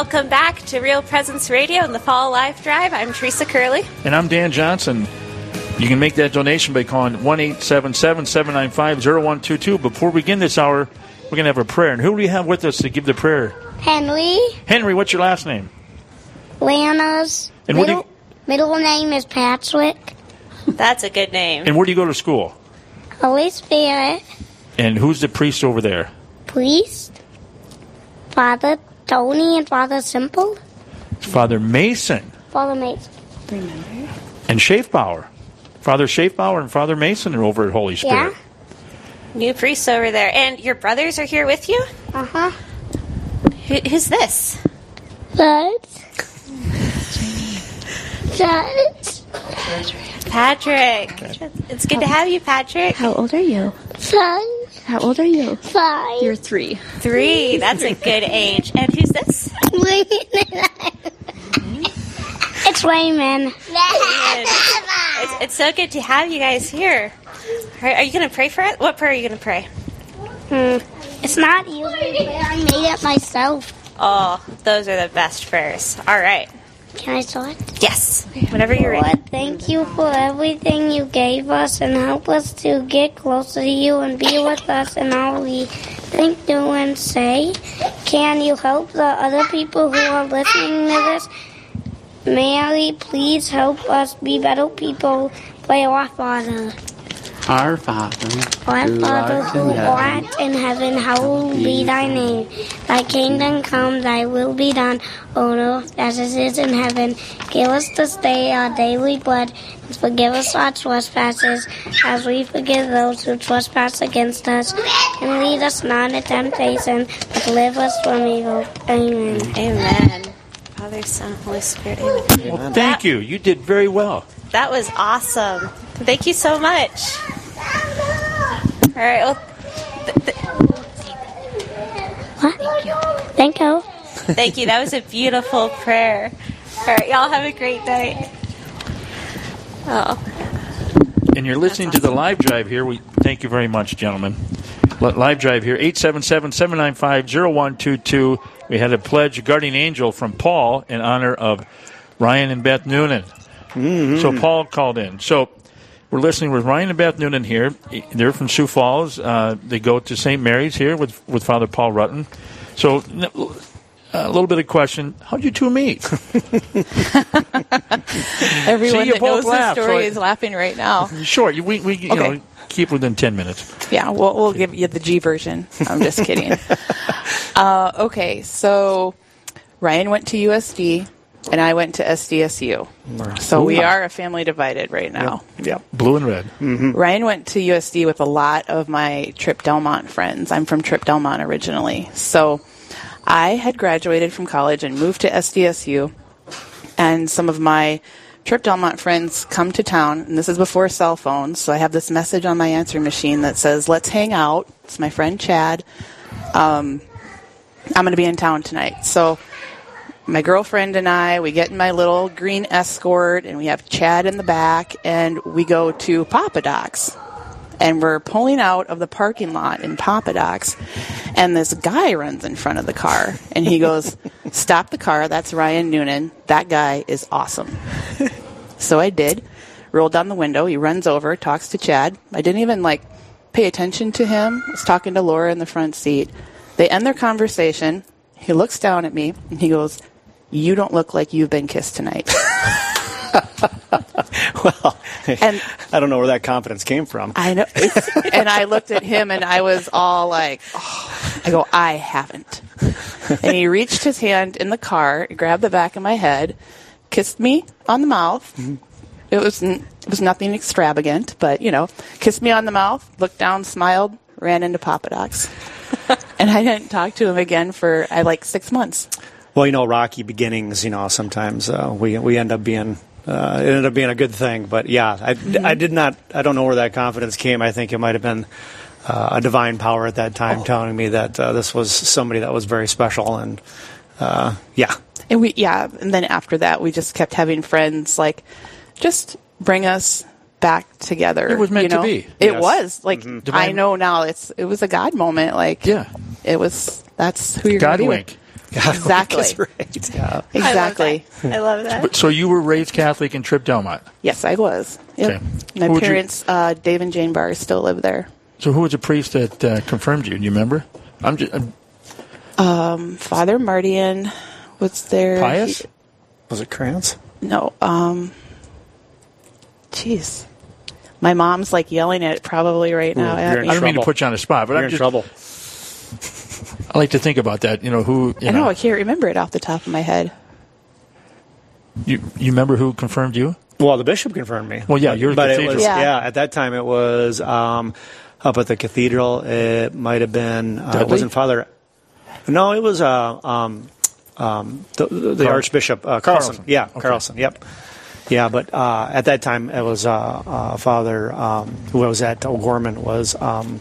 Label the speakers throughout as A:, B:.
A: Welcome back to Real Presence Radio and the Fall Live Drive. I'm Teresa Curley.
B: And I'm Dan Johnson. You can make that donation by calling 1 877 795 0122. Before we begin this hour, we're going to have a prayer. And who do we have with us to give the prayer?
C: Henry
B: Henry, what's your last name?
C: Lana's
B: And what do
C: middle, middle name is Patrick.
A: That's a good name.
B: And where do you go to school?
C: Holy Spirit,
B: And who's the priest over there?
C: priest, Father Tony and Father Simple,
B: It's Father Mason
C: Father Mason. Remember.
B: and Schaefbauer. Father Schaefbauer and Father Mason are over at Holy Spirit. Yeah.
A: New priests over there. And your brothers are here with you?
C: Uh huh.
A: Who, who's this?
C: But. Judge.
A: Patrick. It's good to have you, Patrick.
D: How old are you?
C: Son.
D: How old are you?
C: Five.
D: You're three.
A: Three. That's a good age. And who's this?
C: it's Raymond.
A: It's, it's so good to have you guys here. Are, are you going to pray for it? What prayer are you going to pray?
C: Hmm. It's not easy, but I made it myself.
A: Oh, those are the best prayers. All right.
C: Can I start?
A: Yes. Whenever you're ready.
C: Lord, thank you for everything you gave us and help us to get closer to you and be with us in all we think, do, and say. Can you help the other people who are listening to this? Mary, please help us be better people. Pray our uh, Father.
E: Our Father,
C: Our
E: who
C: Father
E: art
C: who
E: in heaven,
C: art in heaven, hallowed be thy name. Thy kingdom come, thy will be done on earth as it is in heaven. Give us this day our daily bread, and forgive us our trespasses, as we forgive those who trespass against us. And lead us not into temptation, but deliver us from evil. Amen.
A: Amen. Father, Son, Holy Spirit. Amen.
B: Well, thank you. You did very well.
A: That was awesome. Thank you so much. All right. Well,
C: What? Thank you.
A: thank you. That was a beautiful prayer. All right. Y'all have a great night. Oh.
B: And you're listening to the live drive here. We thank you very much, gentlemen. Live drive here, 877-795-0122. We had a pledge, a guardian angel from Paul in honor of Ryan and Beth Noonan. Mm-hmm. So Paul called in. So we're listening with Ryan and Beth Noonan here. They're from Sioux Falls. Uh, they go to St. Mary's here with, with Father Paul Rutten. So a little bit of question. How'd you two meet?
D: Everyone
B: See,
D: that knows
B: laugh,
D: the
B: so
D: story
B: I-
D: is laughing right now.
B: Sure. We, we you
D: Okay.
B: know, keep within 10 minutes.
D: Yeah, we'll, we'll give you the G version. I'm just kidding. uh, okay, so Ryan went to USD and I went to SDSU. So we are a family divided right now.
F: Yeah.
B: Blue and red.
D: Ryan went to USD with a lot of my Tripp-Delmont friends. I'm from Tripp-Delmont originally. So I had graduated from college and moved to SDSU, and some of my Tripp-Delmont friends come to town, and this is before cell phones, so I have this message on my answering machine that says, Let's hang out. It's my friend Chad. Um, I'm going to be in town tonight. So my girlfriend and I, we get in my little green escort, and we have Chad in the back, and we go to Papa Doc's. And we're pulling out of the parking lot in Papa Doc's, and this guy runs in front of the car, and he goes, "Stop the car! That's Ryan Noonan. That guy is awesome." so I did. Rolled down the window. He runs over, talks to Chad. I didn't even like pay attention to him. I was talking to Laura in the front seat. They end their conversation. He looks down at me and he goes, "You don't look like you've been kissed tonight."
F: well,
D: And-
F: I don't know where that confidence came from.
D: I know. and I looked at him and I was all like, oh. I go, I haven't. And he reached his hand in the car, grabbed the back of my head, kissed me on the mouth. Mm-hmm. It was it was nothing extravagant, but you know, kissed me on the mouth, looked down, smiled, ran into Papa Doc's. and I didn't talk to him again for I like six months.
F: Well, you know, rocky beginnings. You know, sometimes uh, we we end up being uh, it ended up being a good thing. But yeah, I, I did not. I don't know where that confidence came. I think it might have been uh, a divine power at that time telling me that uh, this was somebody that was very special. And uh, yeah,
D: And we, yeah, and then after that, we just kept having friends like just bring us back together.
B: It was meant
D: you
B: to be.
D: It
F: Yes.
D: was like I know now. It's it was a God moment. Like
B: Yeah.
D: it was. That's who you're
B: God
D: gonna be
B: wink.
D: with. Exactly.
F: Right. Yeah.
D: Exactly.
A: I love that.
B: But- So you were raised Catholic in Tripp-Delmont.
D: Yes, I was. Yep.
B: Okay.
D: My
B: Who would you-
D: parents, uh, Dave and Jane Barr, still live there.
B: So who was the priest that uh, confirmed you? Do you remember? I'm just I'm
D: Father Mardian was there.
B: pious.
D: He-
F: Was it Krantz?
D: no. Um. Jeez. My mom's like yelling at it probably right now.
F: Ooh,
D: at
F: you're
D: me.
B: I don't mean to put you on the spot, but
F: You're
B: I'm
F: in
B: just,
F: trouble.
B: I like to think about that. You know who? You
D: I know
B: know,
D: I can't remember it off the top of my head.
B: you, you remember who confirmed you?
F: Well, the bishop confirmed me.
B: Well, yeah, you're the
F: but it
B: cathedral.
F: was
D: Yeah.
F: yeah. At that time, it was um, up at the cathedral. It might have been. Uh, it wasn't Father. No, it was uh, um, um, the, the, the
B: Carl-
F: Archbishop uh, Carlson.
B: Carlson.
F: Yeah,
B: Okay.
F: Carlson. Yep. Yeah, but uh, at that time it was uh, uh, Father um, who was at O'Gorman was um,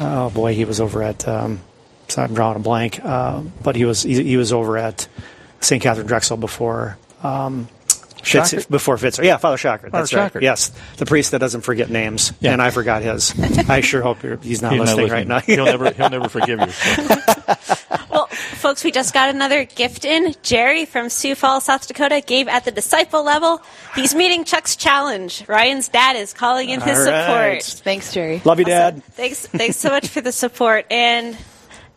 F: oh boy he was over at um, so I'm drawing a blank uh, but he was he, he was over at St. Catherine Drexel before um, Fitz, before Fitz yeah Father Shocker that's
B: Father
F: right
B: Shocker.
F: yes the priest that doesn't forget names
B: Yeah.
F: and I forgot his I sure hope you're, he's not
B: He's not
F: listening right now
B: he'll never he'll never forgive you.
A: Well, folks, we just got another gift in. Jerry from Sioux Falls, South Dakota, gave at the disciple level. He's meeting Chuck's challenge. Ryan's dad is calling in his
F: All right.
A: support.
D: Thanks, Jerry.
F: love you Dad
A: Thanks, thanks so much for the support. And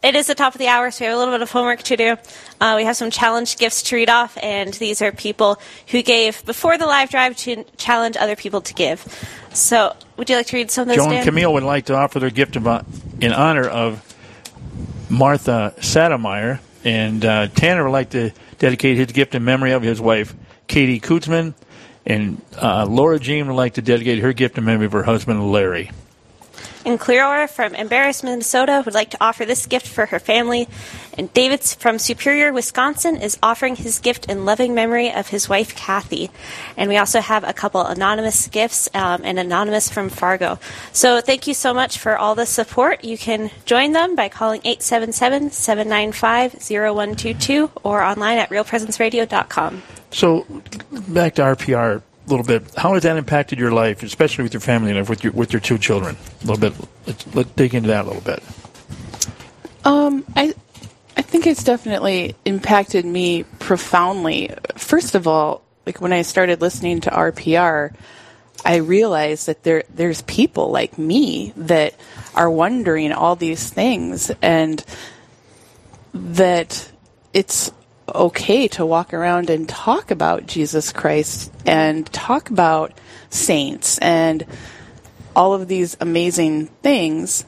A: it is the top of the hour, so we have a little bit of homework to do. Uh, we have some challenge gifts to read off, and these are people who gave before the live drive to challenge other people to give. So, would you like to read some of those?
B: Joan
A: Dan?
B: Camille would like to offer their gift in honor of Martha Sademeyer, and uh, Tanner would like to dedicate his gift in memory of his wife, Katie Kutzman, and uh, Laura Jean would like to dedicate her gift in memory of her husband, Larry.
A: And Clearwater from Embarrass, Minnesota would like to offer this gift for her family. And David from Superior, Wisconsin is offering his gift in loving memory of his wife, Kathy. And we also have a couple anonymous gifts um, and anonymous from Fargo. So thank you so much for all the support. You can join them by calling 877 795 0122 or online at realpresenceradio.com.
B: So, back to RPR little bit. How has that impacted your life, especially with your family life, with your with your two children? A little bit. Let's, let's dig into that a little bit.
D: Um, I, I think it's definitely impacted me profoundly. First of all, like when I started listening to RPR, I realized that there there's people like me that are wondering all these things, and that it's okay to walk around and talk about Jesus Christ and talk about saints and all of these amazing things.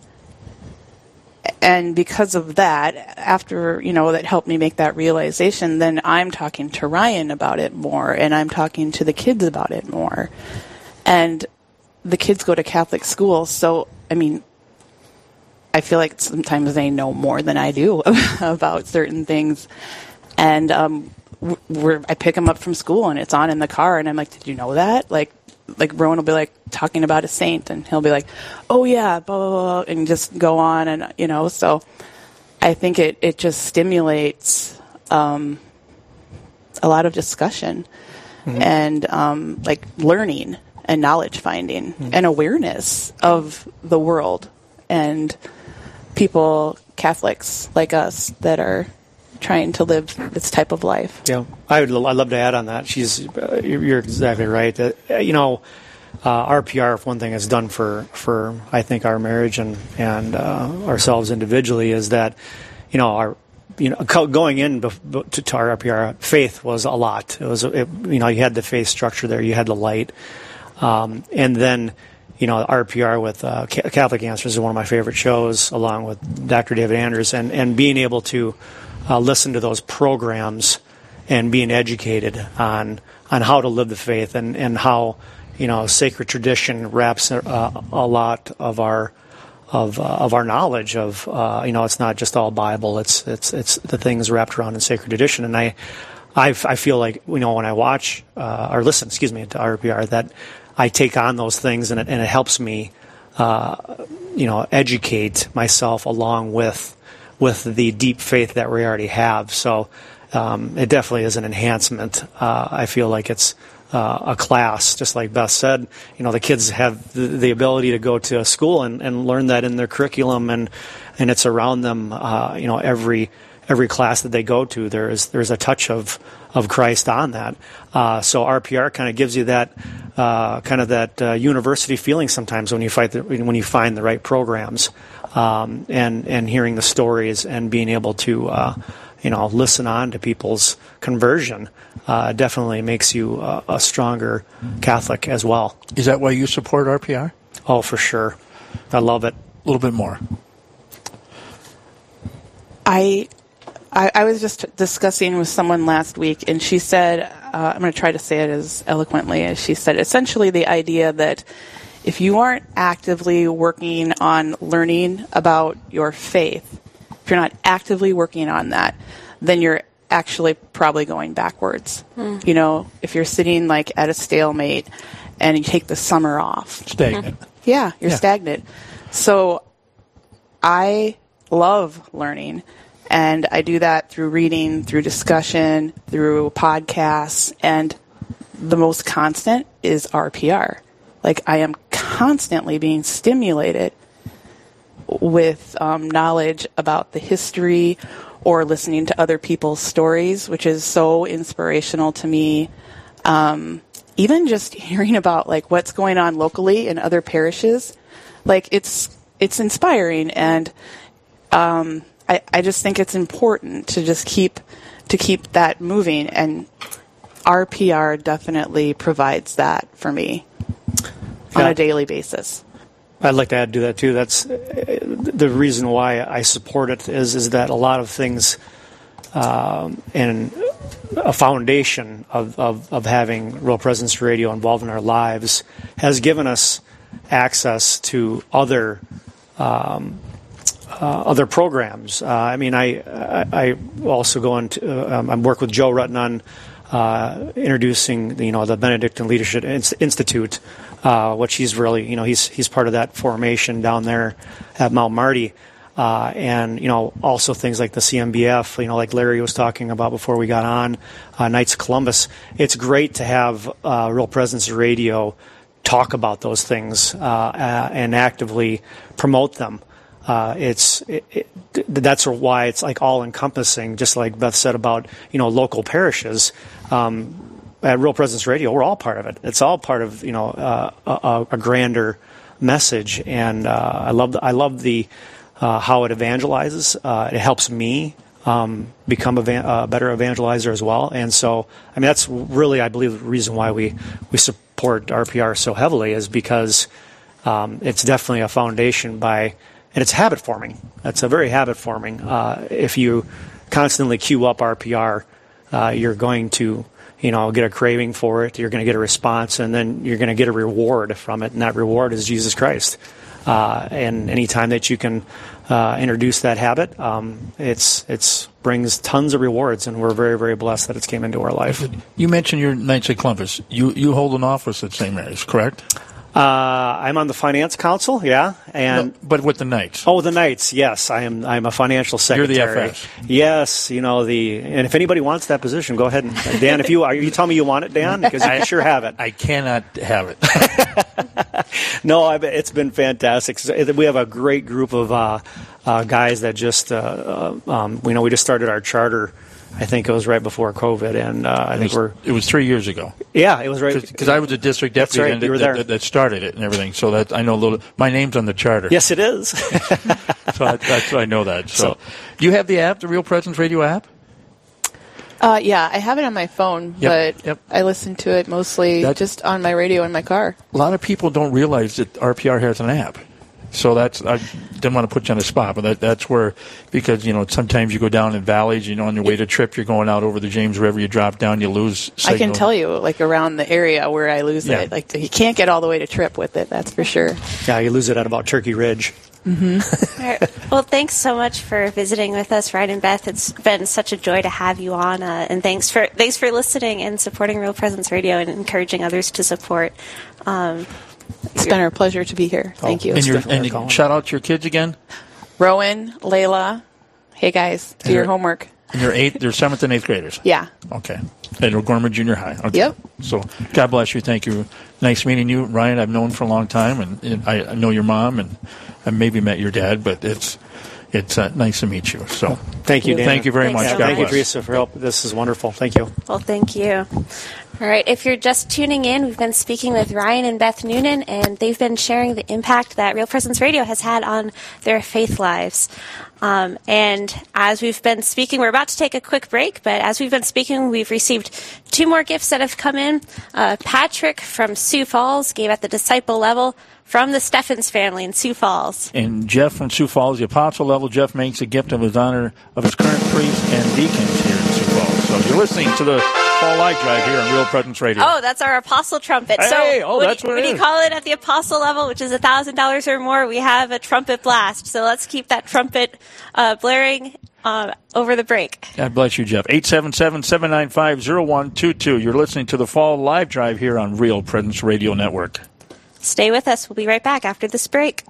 D: And because of that after you know that helped me make that realization then i'm talking to ryan about it more and i'm talking to the kids about it more. And the kids go to catholic schools so i mean i feel like sometimes they know more than i do about certain things and um we're, i pick him up from school and it's on in the car and i'm like did you know that like like Rowan will be like talking about a saint, and he'll be like, "Oh yeah," blah blah blah, and just go on, and you know. So I think it it just stimulates um, a lot of discussion and um, like learning and knowledge finding and awareness of the world and people, Catholics like us, that are trying to live this type of life.
F: Yeah, I would. I'd love to add on that. She's. Uh, you're exactly right. Uh, you know, uh, RPR, if one thing has done for for I think our marriage and and uh, ourselves individually is that, you know, our you know going in to, to our RPR faith was a lot. It was it, you know you had the faith structure there, you had the light, um, and then. You know, RPR with uh, Catholic Answers is one of my favorite shows, along with Dr. David Anders, and, and being able to uh, listen to those programs and being educated on on how to live the faith and, and how you know sacred tradition wraps uh, a lot of our of uh, of our knowledge of uh, you know it's not just all Bible. It's it's it's the things wrapped around in sacred tradition. And I I, I feel like you know when I watch uh, or listen excuse me to RPR that I take on those things and it, and it helps me uh, you know educate myself along with with the deep faith that we already have. So um, it definitely is an enhancement. Uh, I feel like it's uh, a class, just like Beth said. You know, the kids have the, the ability to go to a school and, and learn that in their curriculum, and and it's around them. Uh, you know, every every class that they go to, there is there's a touch of of Christ on that. Uh, so RPR kind of gives you that uh, kind of that uh, university feeling sometimes when you fight the, when you find the right programs um, and and hearing the stories and being able to uh, you know listen on to people's conversion uh, definitely makes you a, a stronger Catholic as well.
B: Is that why you support RPR?
F: Oh, for sure, I love it.
B: A little bit more.
D: I, I, I was just discussing with someone last week, and she said, uh, I'm going to try to say it as eloquently as she said. Essentially, the idea that if you aren't actively working on learning about your faith, if you're not actively working on that, then you're actually probably going backwards. Hmm. You know, if you're sitting like at a stalemate and you take the summer off,
B: Stagnant.
D: yeah, you're
B: Yeah.
D: stagnant. So I love learning. And I do that through reading, through discussion, through podcasts, and the most constant is RPR. Like I am constantly being stimulated with um, knowledge about the history or listening to other people's stories, which is so inspirational to me. Um, even just hearing about like what's going on locally in other parishes, like it's it's inspiring, and um, I, I just think it's important to just keep to keep that moving, and RPR definitely provides that for me on
F: Yeah.
D: a daily basis.
F: I'd like to add to that too. That's uh, the reason why I support it is is that a lot of things um, and a foundation of, of, of having Real Presence Radio involved in our lives has given us access to other um, uh, other programs. Uh, I mean, I, I I also go into uh, um, I work with Joe Rutten on uh, introducing you know the Benedictine Leadership Institute, uh, which he's really you know he's he's part of that formation down there at Mount Marty. Uh, and you know also things like the CMBF, you know, like Larry was talking about before we got on, uh, Knights of Columbus. It's great to have uh, Real Presence Radio talk about those things uh, and actively promote them. Uh, it's it, it, that's why it's like all encompassing. Just like Beth said about you know local parishes. Um, at Real Presence Radio, we're all part of it. It's all part of you know uh, a, a grander message, and uh, I love the, I love the uh, how it evangelizes. Uh, it helps me um, become a van- uh, better evangelizer as well. And so, I mean, that's really I believe the reason why we we support RPR so heavily is because um, it's definitely a foundation by and it's habit forming. It's a very habit forming. Uh, if you constantly queue up RPR, uh, you're going to you know get a craving for it. You're going to get a response, and then you're going to get a reward from it, and that reward is Jesus Christ. Uh, and anytime that you can uh, introduce that habit, um, it's it's brings tons of rewards, and we're very very blessed that it's came into our life.
B: You mentioned your Knights of Columbus. You you hold an office at St. Mary's, correct?
F: Uh, I'm on the finance council, yeah, and
B: No, but with the Knights.
F: Oh, the Knights. Yes, I am. I'm a financial secretary.
B: You're the. FS.
F: Yes, you know the. And if anybody wants that position, go ahead and Dan. If you are, you tell me you want it, Dan, because you sure have it.
B: I cannot have it.
F: No, I, it's been fantastic. We have a great group of uh, uh, guys that just. Uh, uh, um, we know we just started our charter. I think it was right before COVID, and uh, I
B: It
F: think
B: was,
F: we're.
B: it was three years ago
F: Yeah, it was right
B: because I was a district deputy
F: right,
B: and
F: you
B: that, that, that started it and everything. So that I know a little. My name's on the charter.
F: Yes, it is.
B: so I, that's why I know that. So, do you have the app, the Real Presence Radio app?
D: Uh, yeah, I have it on my phone,
B: Yep,
D: but
B: yep.
D: I listen to it mostly
B: That-
D: just on my radio in my car.
B: A lot of people don't realize that RPR has an app. So that's I didn't want to put you on the spot, but that, that's where because you know sometimes you go down in valleys, you know, on your way to trip, you're going out over the James River, you drop down, you lose. Signal.
D: I can tell you, like around the area where I lose
B: Yeah.
D: it, like you can't get all the way to Trip with it. That's for sure.
F: yeah, you lose it at about Turkey Ridge.
A: All right. Well, thanks so much for visiting with us, Ryan and Beth. It's been such a joy to have you on, uh, and thanks for thanks for listening and supporting Real Presence Radio and encouraging others to support. Um,
D: It's been our pleasure to be here. Thank you.
B: And, your, and
F: our
B: shout out to your kids again.
D: Rowan, Layla. Hey guys, do
B: And
D: your
B: your-
D: homework.
B: And your eighth, they're seventh and eighth graders.
D: Yeah.
B: Okay. At O'Gorman Junior High. Okay.
D: Yep.
B: So God bless you. Thank you. Nice meeting you, Ryan. I've known for a long time, and, and I, I know your mom, and I maybe met your dad, but it's it's uh, nice to meet you. So
F: Thank you, Dan.
B: Thank you very
A: Thanks
B: much.
A: so
B: God
F: Thank you. Teresa, for help. This is wonderful. Thank you.
A: Well, thank you. All right, if you're just tuning in, we've been speaking with Ryan and Beth Noonan, and they've been sharing the impact that Real Presence Radio has had on their faith lives. Um, and as we've been speaking, we're about to take a quick break, but as we've been speaking, we've received two more gifts that have come in. Uh, Patrick from Sioux Falls gave at the disciple level from the Steffens family in Sioux Falls.
B: And Jeff from Sioux Falls, the apostle level, Jeff makes a gift of his honor of his current priests and deacons here in Sioux Falls. So you're listening to the Fall Live Drive here on Real Presence Radio.
A: Oh, that's our apostle trumpet.
B: Hey,
A: so
B: oh,
A: when,
B: that's
A: you,
B: what it
A: when you call it at the apostle level, which is a thousand dollars or more, we have a trumpet blast. So let's keep that trumpet uh, blaring uh, over the break.
B: God bless you, Jeff. 877-795-0122. You're listening to the Fall Live Drive here on Real Presence Radio Network.
A: Stay with us. We'll be right back after this break.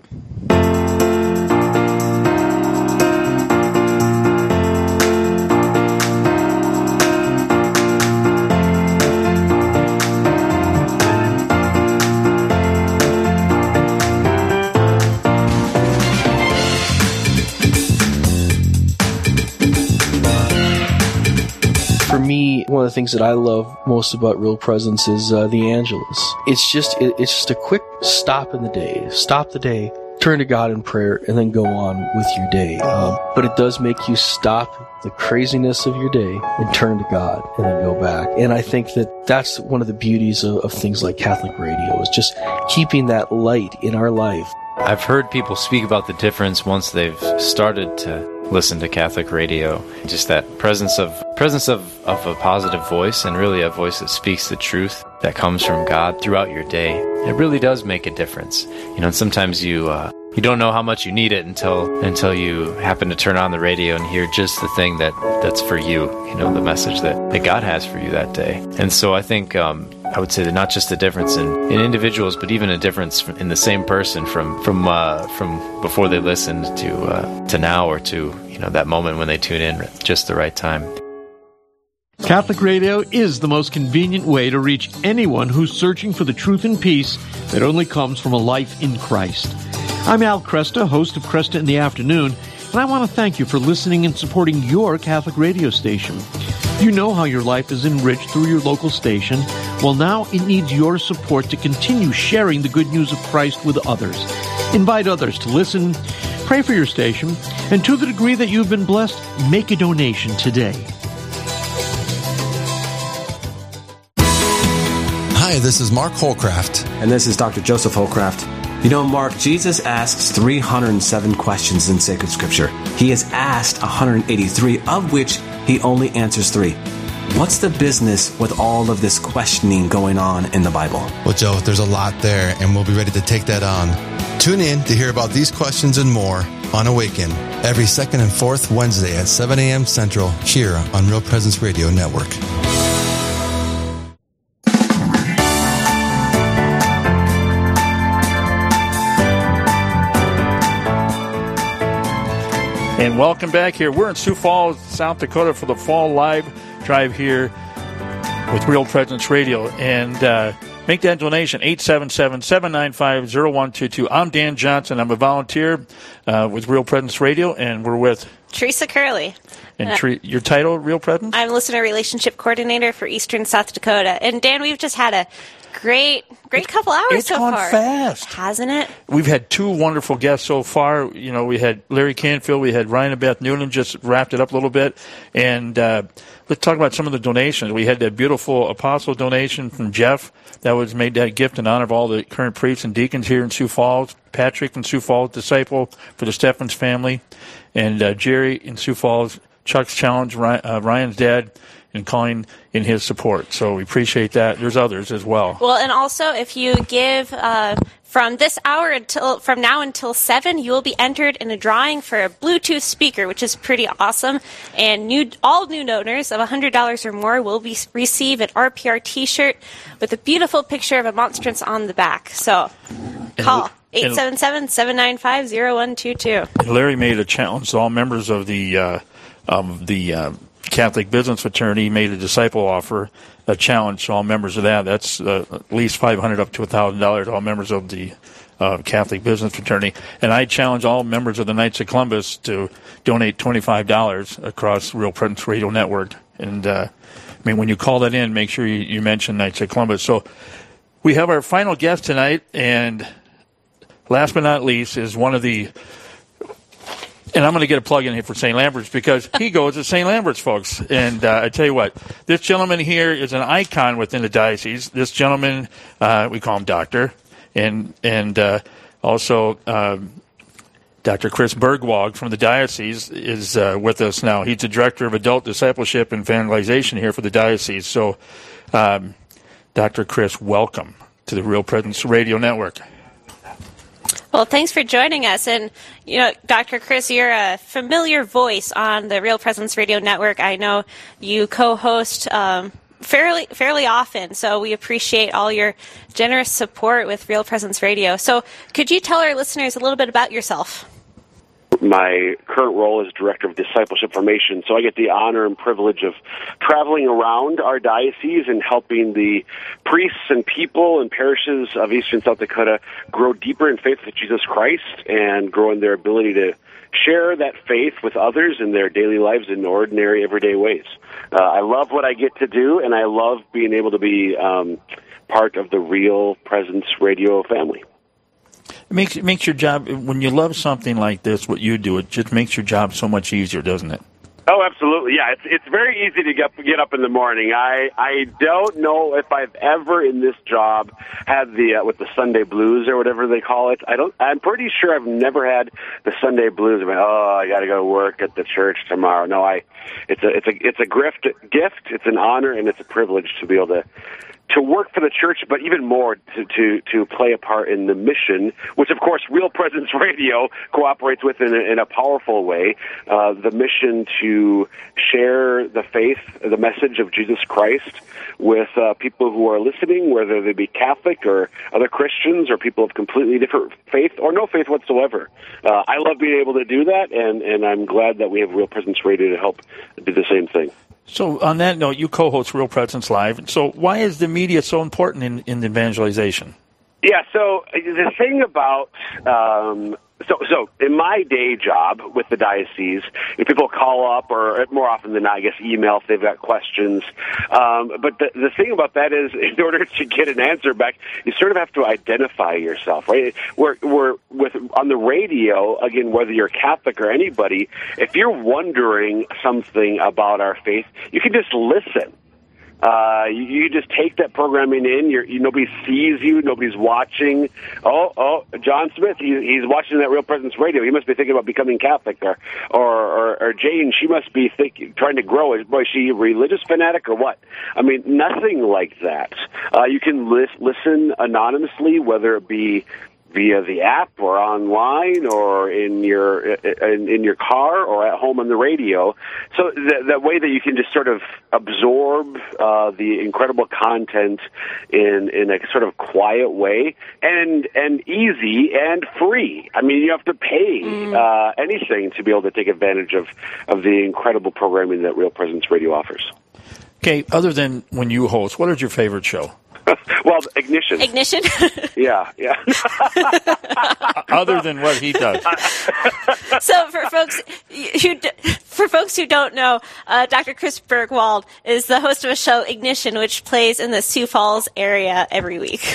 G: One of the things that I love most about Real Presence is uh, the Angelus. It's just it, it's just a quick stop in the day. Stop the day, turn to God in prayer, and then go on with your day. Um, but it does make you stop the craziness of your day and turn to God and then go back. And I think that that's one of the beauties of, of things like Catholic radio is just keeping that light in our life.
H: I've heard people speak about the difference once they've started to listen to Catholic radio. Just that presence of presence of, of a positive voice and really a voice that speaks the truth that comes from God throughout your day. It really does make a difference. You know, and sometimes you uh, you don't know how much you need it until until you happen to turn on the radio and hear just the thing that that's for you. You know, the message that, that God has for you that day. And so I think um, I would say that not just a difference in, in individuals, but even a difference in the same person from from uh, from before they listened to uh, to now, or to you know that moment when they tune in at just the right time.
I: Catholic Radio is the most convenient way to reach anyone who's searching for the truth and peace that only comes from a life in Christ. I'm Al Kresta, host of Kresta in the Afternoon, and I want to thank you for listening and supporting your Catholic radio station. You know how your life is enriched through your local station. Well, now it needs your support to continue sharing the good news of Christ with others. Invite others to listen, pray for your station, and to the degree that you've been blessed, make a donation today.
J: Hi, this is Mark Holcraft.
K: And this is Dr. Joseph Holcraft. You know, Mark, Jesus asks 307 questions in sacred scripture. He has asked 183, of which he only answers three. What's the business with all of this questioning going on in the Bible?
J: Well, Joe, there's a lot there, and we'll be ready to take that on. Tune in to hear about these questions and more on Awaken every second and fourth Wednesday at 7 a.m. Central here on Real Presence Radio Network.
B: And welcome back here. We're in Sioux Falls, South Dakota for the Fall Live Drive here with Real Presence Radio. And uh, make that donation, 877-795-0122. I'm Dan Johnson. I'm a volunteer uh, with Real Presence Radio, and we're with...
A: Teresa Curley.
B: And
A: Uh,
B: tre- your title, Real Presence?
A: I'm listener relationship coordinator for Eastern South Dakota. And Dan, we've just had a great, great couple hours
B: it's
A: so
B: gone
A: far.
B: fast.
A: hasn't it?
B: We've had two wonderful guests so far. You know, we had Larry Canfield, we had Ryan and Beth Noonan, just wrapped it up a little bit. And uh, let's talk about some of the donations. We had that beautiful apostle donation from Jeff that was made that gift in honor of all the current priests and deacons here in Sioux Falls. Patrick in Sioux Falls, disciple for the Steffens family. And uh, Jerry in Sioux Falls, Chuck's challenge, Ryan, uh, Ryan's dad, and calling in his support. So we appreciate that. There's others as well.
A: Well, and also if you give uh, from this hour until from now until seven, you will be entered in a drawing for a Bluetooth speaker, which is pretty awesome. And new all new donors of hundred dollars or more will be receive an RPR T-shirt with a beautiful picture of a monstrance on the back. So call.
B: and-
A: 877-795-0122.
B: Larry made a challenge to all members of the uh, of the uh, Catholic Business Fraternity. Made a disciple offer, a challenge to all members of that. That's uh, at least five hundred up to thousand dollars. To all members of the of Catholic Business Fraternity. And I challenge all members of the Knights of Columbus to donate $25 across Real Presence Radio Network. And uh, I mean, when you call that in, make sure you, you mention Knights of Columbus. So we have our final guest tonight, and last but not least is one of the and I'm going to get a plug in here for St. Lambert's because he goes to St. Lambert's, folks. And uh, I tell you what, this gentleman here is an icon within the diocese. This gentleman, uh, we call him Doctor, and and uh, also um, Dr. Chris Burgwald from the diocese is uh, with us now. He's the director of adult discipleship and evangelization here for the diocese. So, um, Dr. Chris, welcome to the Real Presence Radio Network.
A: Well, thanks for joining us. And, you know, Dr. Chris, you're a familiar voice on the Real Presence Radio Network. I know you co host. Um, fairly fairly often so we appreciate all your generous support with real presence radio so could you tell our listeners a little bit about yourself
L: my current role is director of discipleship formation. So I get the honor and privilege of traveling around our diocese and helping the priests and people and parishes of Eastern South Dakota grow deeper in faith with Jesus Christ and grow in their ability to share that faith with others in their daily lives in ordinary, everyday ways. Uh, I love what I get to do, and I love being able to be um, part of the Real Presence Radio family.
B: It makes it makes your job when you love something like this, what you do, it just makes your job so much easier, doesn't it?
L: Oh, absolutely. Yeah, it's it's very easy to get get up in the morning. I I don't know if I've ever in this job had the uh, with the Sunday blues or whatever they call it. I don't. I'm pretty sure I've never had the Sunday blues. I mean, oh, I got to go to work at the church tomorrow. No, I. It's a it's a it's a gift gift. It's an honor and it's a privilege to be able to to work for the church, but even more to, to, to play a part in the mission, which of course Real Presence Radio cooperates with in a, in a powerful way. Uh, the mission to share the faith, the message of Jesus Christ with uh, people who are listening, whether they be Catholic or other Christians or people of completely different faith or no faith whatsoever. Uh, I love being able to do that, and, and I'm glad that we have Real Presence Radio to help do the same thing.
B: So, on that note, you co-host Real Presence Live. So, why is the media so important in, in evangelization?
L: Yeah. So the thing about um, so so in my day job with the diocese, if people call up or more often than not, I guess email if they've got questions. Um, but the the thing about that is, in order to get an answer back, you sort of have to identify yourself, right? We're we're with on the radio again, whether you're Catholic or anybody, if you're wondering something about our faith, you can just listen uh, you, you just take that programming in. You're, you, nobody sees you. Nobody's watching. Oh, oh, John Smith. He, he's watching that Real Presence Radio. He must be thinking about becoming Catholic. Or, or, or, or Jane. She must be thinking, trying to grow. Is, boy, she a religious fanatic or what? I mean, nothing like that. Uh, you can lis- listen anonymously, whether it be via the app or online or in your in, in your car or at home on the radio. So that, that way that you can just sort of absorb uh, the incredible content in in a sort of quiet way and and easy and free. I mean, you have to pay mm. uh, anything to be able to take advantage of of the incredible programming that Real Presence Radio offers.
B: Okay, other than when you host, what is your favorite show?
L: well, ignition.
A: Ignition.
L: yeah, yeah.
B: Other than what he does.
A: so for folks who for folks who don't know, uh, Dr. Chris Burgwald is the host of a show Ignition, which plays in the Sioux Falls area every week.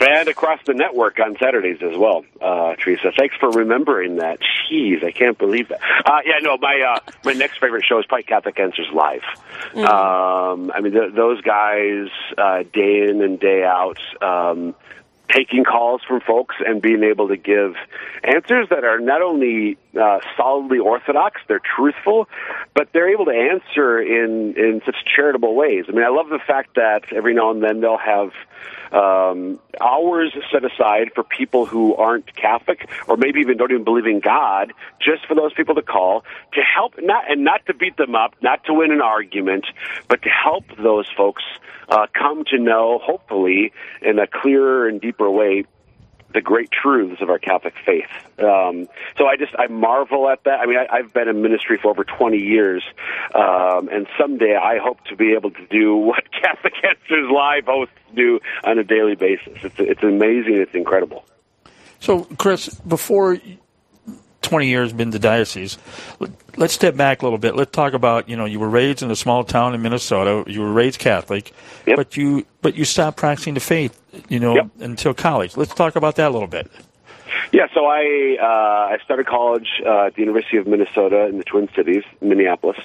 L: And across the network on Saturdays as well, uh, Teresa. Thanks for remembering that. Jeez, I can't believe that. Uh, yeah, no, my uh, my next favorite show is probably Catholic Answers Live. Mm. Um, I mean, th- those guys, uh, day in and day out, um, taking calls from folks and being able to give answers that are not only uh, solidly orthodox, they're truthful, but they're able to answer in in such charitable ways. I mean, I love the fact that every now and then they'll have um, hours set aside for people who aren't Catholic or maybe even don't even believe in God, just for those people to call to help not and not to beat them up, not to win an argument, but to help those folks uh, come to know, hopefully, in a clearer and deeper way, the great truths of our Catholic faith. Um, so I just I marvel at that. I mean, I, I've been in ministry for over 20 years, um, and someday I hope to be able to do what Catholic Answers Live hosts do on a daily basis. It's it's amazing. It's incredible.
B: So, Chris, before 20 years been the diocese, let's step back a little bit. Let's talk about, you know, you were raised in a small town in Minnesota. You were raised Catholic,
L: yep.
B: but you but you stopped practicing the faith, you know,
L: yep.
B: until college. Let's talk about that a little bit.
L: Yeah, so I uh, I started college uh, at the University of Minnesota in the Twin Cities, Minneapolis.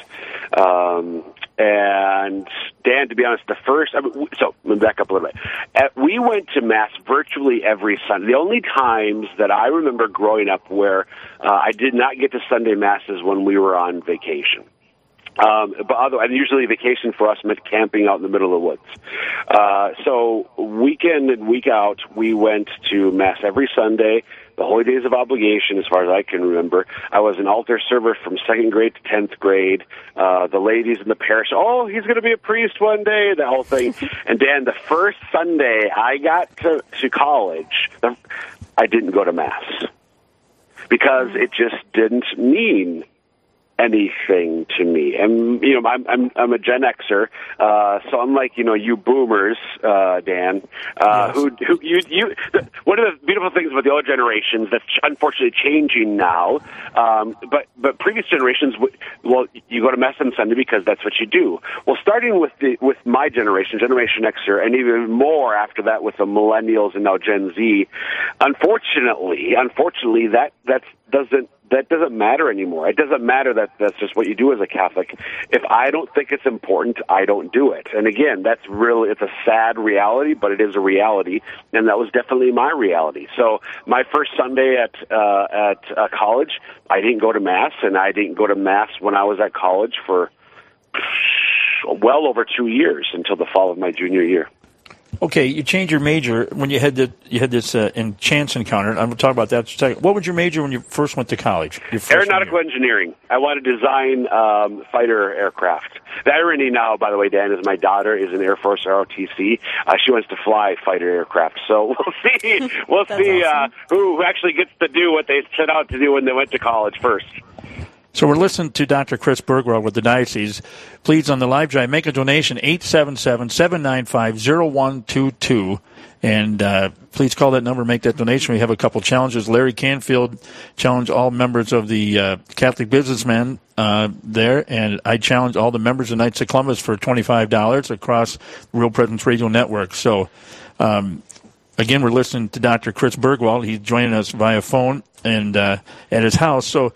L: Um, and Dan, to be honest, the first I mean, so let me back up a little bit. At, we went to mass virtually every Sunday. The only times that I remember growing up where uh, I did not get to Sunday masses when we were on vacation. Um, but other, and usually vacation for us meant camping out in the middle of the woods. Uh, so weekend and week out, we went to mass every Sunday the holy days of obligation, as far as I can remember. I was an altar server from second grade to tenth grade. Uh, the ladies in the parish, oh, he's going to be a priest one day, the whole thing. and Dan, the first Sunday I got to, to college, I didn't go to mass because it just didn't mean anything to me. And you know, I'm I'm I'm a Gen Xer, uh, so I'm like you know you Boomers, uh, Dan, uh, yes. who who you you. The, one of the beautiful things about the old generations that's unfortunately changing now, um, but but previous generations, well, you go to mass on Sunday because that's what you do. Well, starting with the with my generation, Generation Xer, and even more after that with the Millennials and now Gen Z, unfortunately, unfortunately, that that doesn't that doesn't matter anymore. It doesn't matter that that's just what you do as a Catholic. If I don't think it's important, I don't do it. And again, that's really it's a sad reality, but it is a reality, and that was definitely my reality. So my first Sunday at uh, at uh, college, I didn't go to mass, and I didn't go to mass when I was at college for well over two years until the fall of my junior year.
B: Okay, you changed your major when you had the you had this uh, in chance encounter. I'm going to talk about that in a second. What was your major when you first went to college?
L: Aeronautical engineering. I want to design um, fighter aircraft. The irony now, by the way, Dan, is my daughter is an Air Force ROTC. Uh, she wants to fly fighter aircraft. So we'll see. We'll see uh, awesome. uh, who actually gets to do what they set out to do when they went to college first.
B: So we're listening to Dr. Chris Burgwald with the Diocese. Please, on the live drive, make a donation, 877-795-0122. And uh, please call that number, make that donation. We have a couple challenges. Larry Canfield challenged all members of the uh, Catholic businessmen uh, there, and I challenge all the members of Knights of Columbus for $25 across Real Presence Radio Network. So, um, again, we're listening to Dr. Chris Burgwald. He's joining us via phone and uh, at his house. So,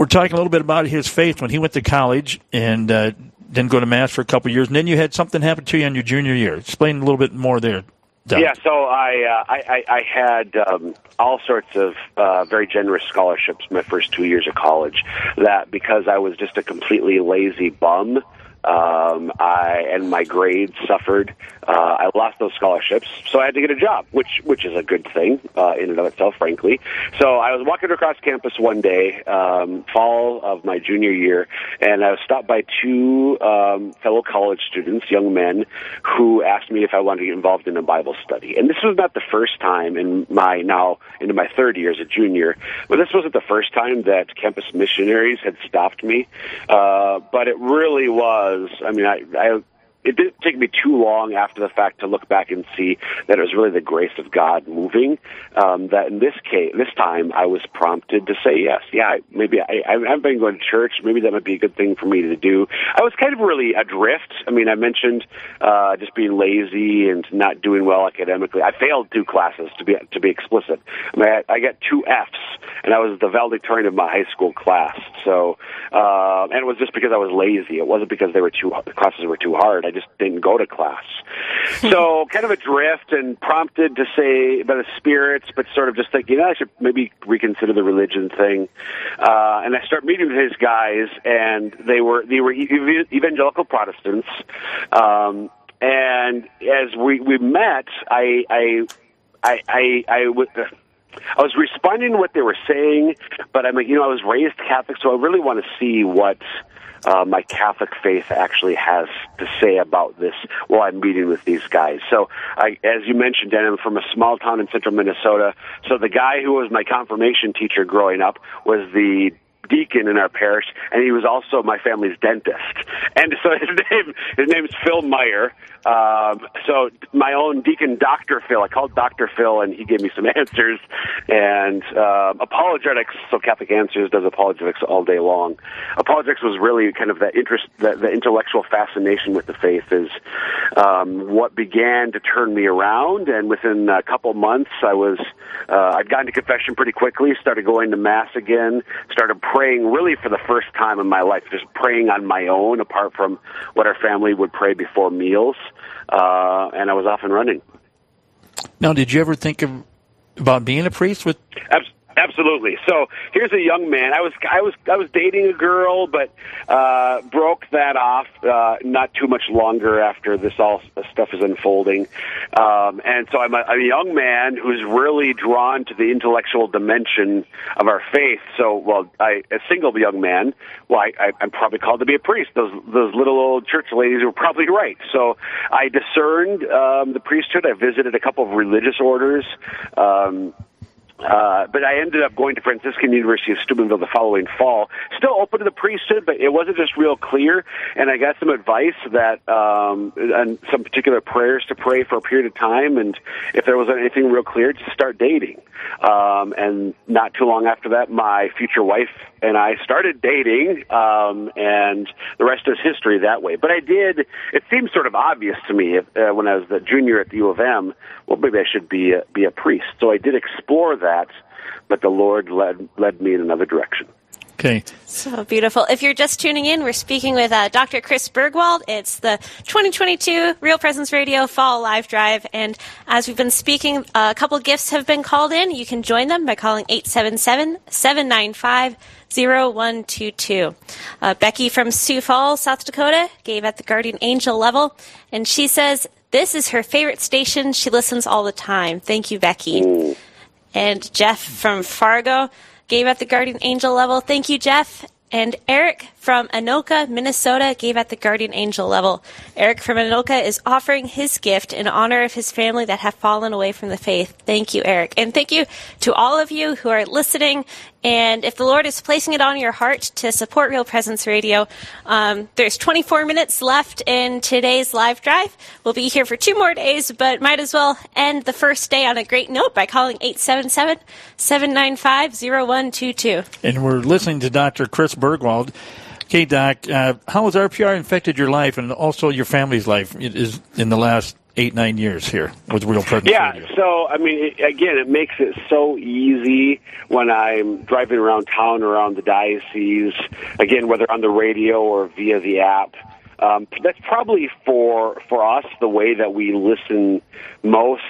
B: we're talking a little bit about his faith when he went to college and uh, didn't go to mass for a couple of years, and then you had something happen to you in your junior year. Explain a little bit more there. Doug.
L: Yeah, so I, uh, I I had um, all sorts of uh, very generous scholarships my first two years of college. That because I was just a completely lazy bum um, I and my grades suffered. Uh, I lost those scholarships, so I had to get a job, which which is a good thing uh, in and of itself, frankly. So I was walking across campus one day, um, fall of my junior year, and I was stopped by two um, fellow college students, young men, who asked me if I wanted to get involved in a Bible study. And this was not the first time in my now into my third year as a junior, but this wasn't the first time that campus missionaries had stopped me. Uh, but it really was was, I mean, I, I it didn't take me too long after the fact to look back and see that it was really the grace of God moving. Um, that in this case, this time, I was prompted to say yes. Yeah, maybe I, I've been going to church. Maybe that might be a good thing for me to do. I was kind of really adrift. I mean, I mentioned uh, just being lazy and not doing well academically. I failed two classes to be to be explicit. I, mean, I, I got two Fs, and I was the valedictorian of my high school class. So, uh, and it was just because I was lazy. It wasn't because they were too the classes were too hard. I just didn't go to class. so kind of adrift and prompted to say by the spirits, but sort of just thinking, you know, I should maybe reconsider the religion thing. Uh, and I start meeting with his guys, and they were they were evangelical Protestants. Um, and as we we met, I I I I, I w- I was responding to what they were saying, but I'm you know, I was raised Catholic, so I really want to see what uh, my Catholic faith actually has to say about this while I'm meeting with these guys. So, I, as you mentioned, Dan, I'm from a small town in central Minnesota. So the guy who was my confirmation teacher growing up was the deacon in our parish, and he was also my family's dentist. And so his name his name name's Phil Meyer. Um, so my own deacon, Doctor Phil. I called Doctor Phil, and he gave me some answers. And uh, apologetics. So Catholic Answers does apologetics all day long. Apologetics was really kind of the interest, the, the intellectual fascination with the faith is um, what began to turn me around. And within a couple months, I was uh, I'd gotten to confession pretty quickly. Started going to mass again. Started praying really for the first time in my life, just praying on my own, apart from what our family would pray before meals. Uh, and I was off and running.
B: Now, did you ever think of about being a priest? With
L: Abs- Absolutely. So here's a young man. I was I was I was dating a girl, but uh, broke that off uh, not too much longer after this all stuff is unfolding. Um, and so I'm a, I'm a young man who's really drawn to the intellectual dimension of our faith. So, well, I a single young man. Well, I, I, I'm probably called to be a priest. Those those little old church ladies were probably right. So I discerned um, the priesthood. I visited a couple of religious orders. Um, uh, but I ended up going to Franciscan University of Steubenville the following fall. Still open to the priesthood, but it wasn't just real clear. And I got some advice that um, and some particular prayers to pray for a period of time, and if there wasn't anything real clear, to start dating. Um, and not too long after that, my future wife and I started dating, um, and the rest is history that way. But I did. It seemed sort of obvious to me uh, when I was the junior at the U of M. Well, maybe I should be a, be a priest. So I did explore that, but the Lord led led me in another direction.
B: Okay.
A: So beautiful. If you're just tuning in, we're speaking with uh, Dr. Chris Burgwald. It's the 2022 Real Presence Radio Fall Live Drive. And as we've been speaking, a couple gifts have been called in. You can join them by calling 877 795 0122. Uh, Becky from Sioux Falls, South Dakota, gave at the Guardian Angel level. And she says, This is her favorite station. She listens all the time. Thank you, Becky. And Jeff from Fargo gave at the Guardian Angel level. Thank you, Jeff. And Eric from Anoka, Minnesota, gave at the Guardian Angel level. Eric from Anoka is offering his gift in honor of his family that have fallen away from the faith. Thank you, Eric. And thank you to all of you who are listening. And if the Lord is placing it on your heart to support Real Presence Radio, um, there's 24 minutes left in today's live drive. We'll be here for two more days, but might as well end the first day on a great note by calling 877 795 0122.
B: and we're listening to Dr. Chris Burgwald. Okay, Doc, uh, how has RPR infected your life and also your family's life is in the last eight, nine years here with Real Presence
L: Yeah,
B: Radio?
L: so I mean, it, again, it makes it so easy when I'm driving around town, around the diocese. Again, whether on the radio or via the app. Um, that's probably for for us the way that we listen most.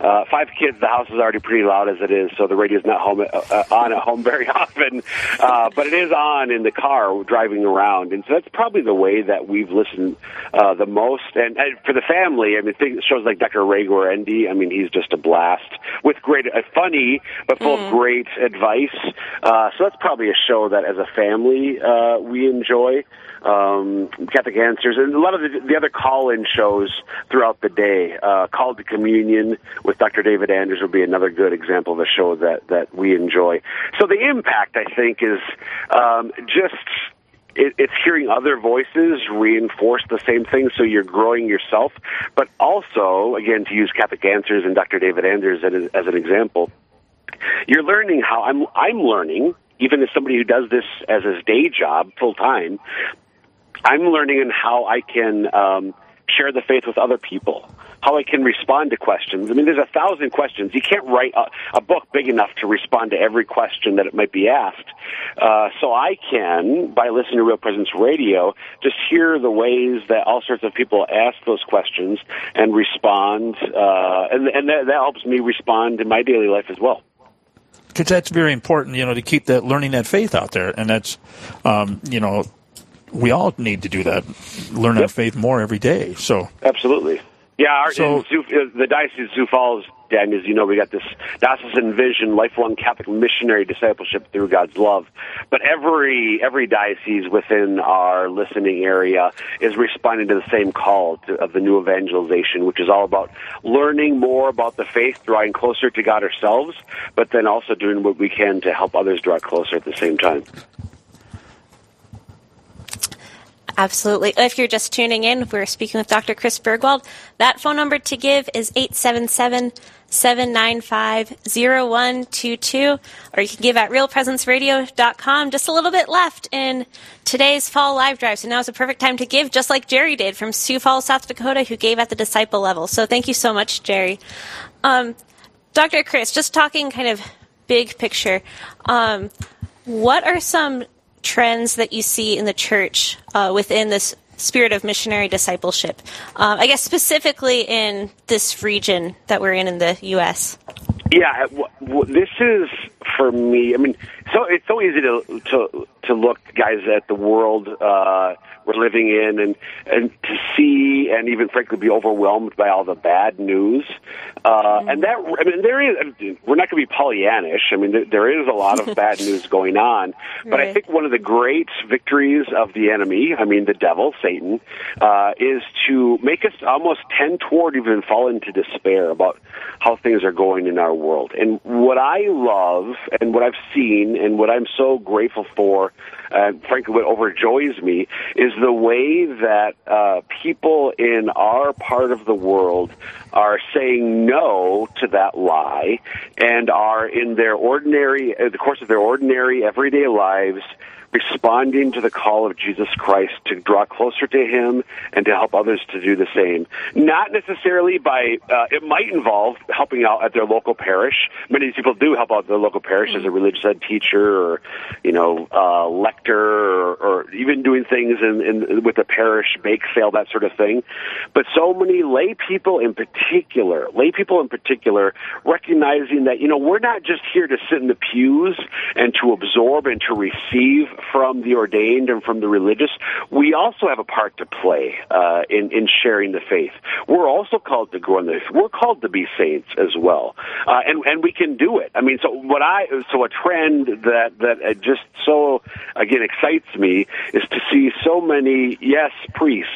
L: Uh, five kids, the house is already pretty loud as it is, so the radio's not home uh, uh, on at home very often. Uh, but it is on in the car driving around, and so that's probably the way that we've listened uh, the most. And, and for the family, I mean, things, shows like Dr. Ray Guarendi, I mean, he's just a blast with great, uh, funny but full of great advice. Uh, so that's probably a show that, as a family, uh, we enjoy um, Catholic And a lot of the, the other call-in shows throughout the day. Uh, Called to Communion with Dr. David Anders would be another good example of a show that that we enjoy. So the impact, I think, is um, just it, it's hearing other voices reinforce the same thing, so you're growing yourself. But also, again, to use Catholic Answers and Dr. David Anders as, as an example, you're learning how I'm. I'm learning, even as somebody who does this as his day job full time. I'm learning in how I can um, share the faith with other people, how I can respond to questions. I mean, there's a thousand questions. You can't write a, a book big enough to respond to every question that it might be asked. Uh, so I can, by listening to Real Presence Radio, just hear the ways that all sorts of people ask those questions and respond, uh, and, and that, that helps me respond in my daily life as well.
B: because that's very important, you know, to keep that learning that faith out there, and that's, um, you know, we all need to do that, learn our faith more every day. So,
L: Absolutely. Yeah, our,
B: So-
L: Sioux, uh, the Diocese of Sioux Falls, Dan, as you know, we got this diocesan vision, lifelong Catholic missionary discipleship through God's love. But every every diocese within our listening area is responding to the same call to, of the new evangelization, which is all about learning more about the faith, drawing closer to God ourselves, but then also doing what we can to help others draw closer at the same time.
A: Absolutely. If you're just tuning in, we're speaking with Dr. Chris Burgwald. That phone number to give is 877 795 0122, or you can give at realpresenceradio.com. Just a little bit left in today's fall live drive, so now is a perfect time to give, just like Jerry did from Sioux Falls, South Dakota, who gave at the disciple level. So thank you so much, Jerry. Um, Dr. Chris, just talking kind of big picture, um, what are some trends that you see in the church uh, within this spirit of missionary discipleship? Um, I guess specifically in this region that we're in in the U.S.
L: Yeah, w- w- this is for me. I mean, so it's so easy to to to look, guys, at the world uh, we're living in, and and to see, and even frankly, be overwhelmed by all the bad news. Uh, and that, I mean, there is. We're not going to be Pollyannish. I mean, there, there is a lot of bad news going on. But I think one of the great victories of the enemy, I mean, the devil, Satan, uh, is to make us almost tend toward even fall into despair about how things are going in our world. And what I love, and what I've seen, and what I'm so grateful for, uh, frankly, what overjoys me is the way that uh, people in our part of the world are saying no to that lie and are in their ordinary, the course of their ordinary everyday lives responding to the call of Jesus Christ to draw closer to Him and to help others to do the same. Not necessarily by, uh, it might involve helping out at their local parish. Many people do help out their local parish as a religious ed teacher or, you know, uh, lector or, or even doing things in, in, with the parish bake sale, that sort of thing. But so many lay people in particular, lay people in particular, recognizing that, you know, we're not just here to sit in the pews and to absorb and to receive from the ordained and from the religious. We also have a part to play uh, in, in sharing the faith. We're also called to grow in the faith. We're called to be saints as well. Uh, and, and we can do it. I mean, so what I, so a trend that, that uh, just so, again, excites me is to see so many, yes, priests,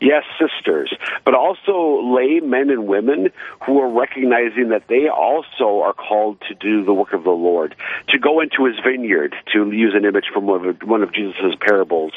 L: yes, sisters, but also lay men and women who are recognizing that they also are called to do the work of the Lord, to go into his vineyard, to use an image from one of, one of Jesus' parables,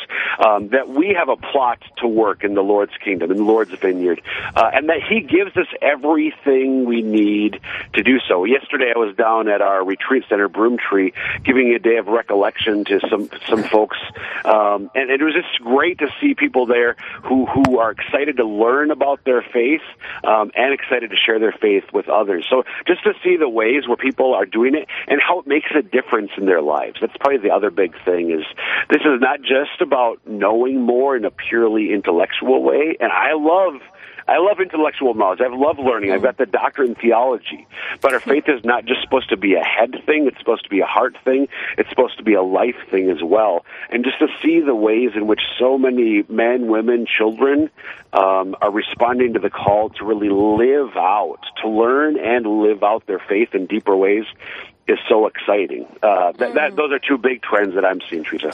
L: um, that we have a plot to work in the Lord's kingdom, in the Lord's vineyard, uh, and that he gives us everything we need to do so. Yesterday I was down at our retreat center, Broomtree, giving a day of recollection to some, some folks, um, and it was just great to see people there who, who are excited to learn about their faith, um, and excited to share their faith with others. So just to see the ways where people are doing it and how it makes a difference in their lives. That's probably the other big thing is this is not just about knowing more in a purely intellectual way. And I love I love intellectual knowledge. I love learning. I've got the doctorate in theology. But our faith is not just supposed to be a head thing, it's supposed to be a heart thing. It's supposed to be a life thing as well. And just to see the ways in which so many men, women, children um, are responding to the call to really live out, to learn and live out their faith in deeper ways is so exciting. Uh, that, that, those are two big trends that I'm seeing, Teresa.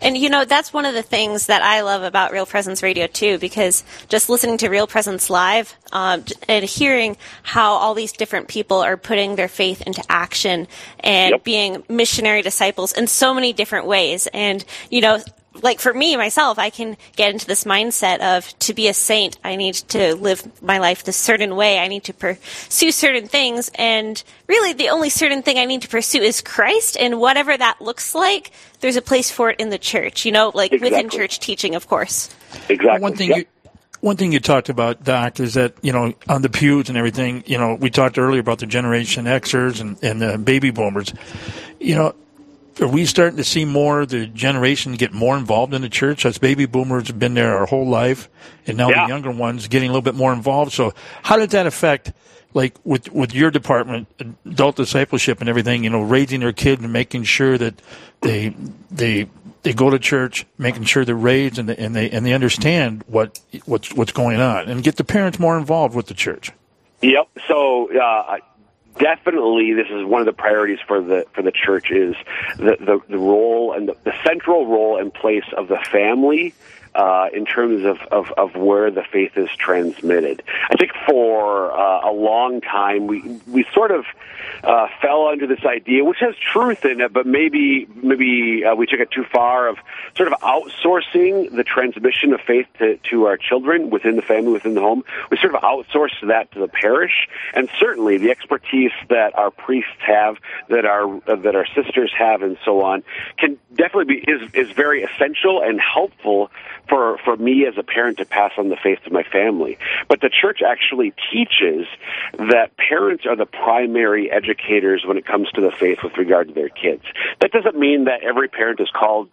A: And you know, that's one of the things that I love about Real Presence Radio too, because just listening to Real Presence Live um, and hearing how all these different people are putting their faith into action and being missionary disciples in so many different ways. And, you know, like for me myself, I can get into this mindset of to be a saint, I need to live my life this certain way. I need to pursue certain things. And really, the only certain thing I need to pursue is Christ. And whatever that looks like, there's a place for it in the church, you know, like within church teaching, of course.
L: Exactly.
B: One thing you one thing you talked about, Doc, is that you know on the pews and everything. You know, we talked earlier about the Generation Xers and and the baby boomers. You know, are we starting to see more of the generation get more involved in the church? As baby boomers have been there our whole life, and now
L: Yeah.
B: the younger ones getting a little bit more involved. So, how did that affect? Like with with your department, adult discipleship and everything, you know, raising their kid and making sure that they they they go to church, making sure they're raised and they, and they and they understand what what's what's going on, and get the parents more involved with the church.
L: Yep. So uh, definitely, this is one of the priorities for the for the church is the the, the role and the, the central role and place of the family. Uh, in terms of, of, of where the faith is transmitted. I think for uh, a long time we we sort of uh, fell under this idea, which has truth in it, but maybe maybe uh, we took it too far of sort of outsourcing the transmission of faith to, to our children within the family, within the home. We sort of outsourced that to the parish, and certainly the expertise that our priests have, that our uh, that our sisters have, and so on, can definitely be is is very essential and helpful for for me as a parent to pass on the faith to my family. But the church actually teaches that parents are the primary educators when it comes to the faith with regard to their kids. That doesn't mean that every parent is called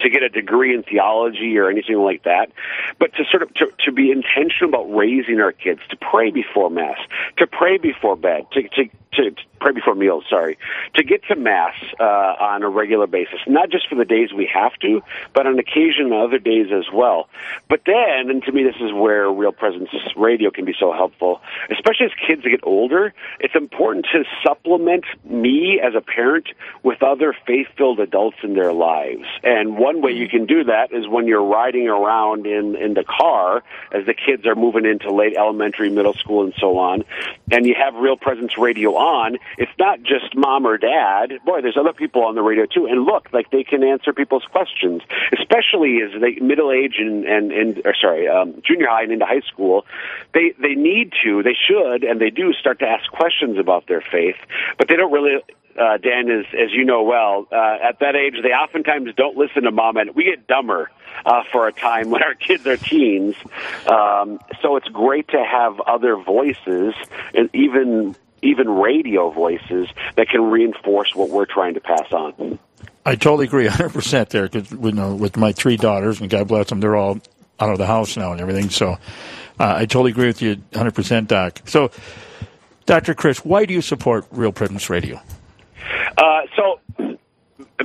L: to get a degree in theology or anything like that, but to sort of to, to be intentional about raising our kids, to pray before mass, to pray before bed, to to to, pray before meals, sorry, to get to mass uh, on a regular basis, not just for the days we have to, but on occasion other days as well. But then, and to me, this is where Real Presence Radio can be so helpful, especially as kids get older. It's important to supplement me as a parent with other faith-filled adults in their lives, and one way you can do that is when you're riding around in in the car as the kids are moving into late elementary, middle school, and so on, and you have Real Presence Radio on, it's not just mom or dad. Boy, there's other people on the radio too. And look, like they can answer people's questions, especially as they middle age and and, and or sorry, um, junior high and into high school. They they need to, they should, and they do start to ask questions about their faith, but they don't really uh, Dan, is as you know well, uh, at that age they oftentimes don't listen to mom, and we get dumber uh, for a time when our kids are teens. Um, so it's great to have other voices, and even even radio voices that can reinforce what we're trying to pass on.
B: I totally agree, 100% there. Because you know, with my three daughters, and God bless them, they're all out of the house now and everything. So uh, I totally agree with you, 100%, Doc. So, Dr. Chris, why do you support Real Presence Radio?
L: Uh, so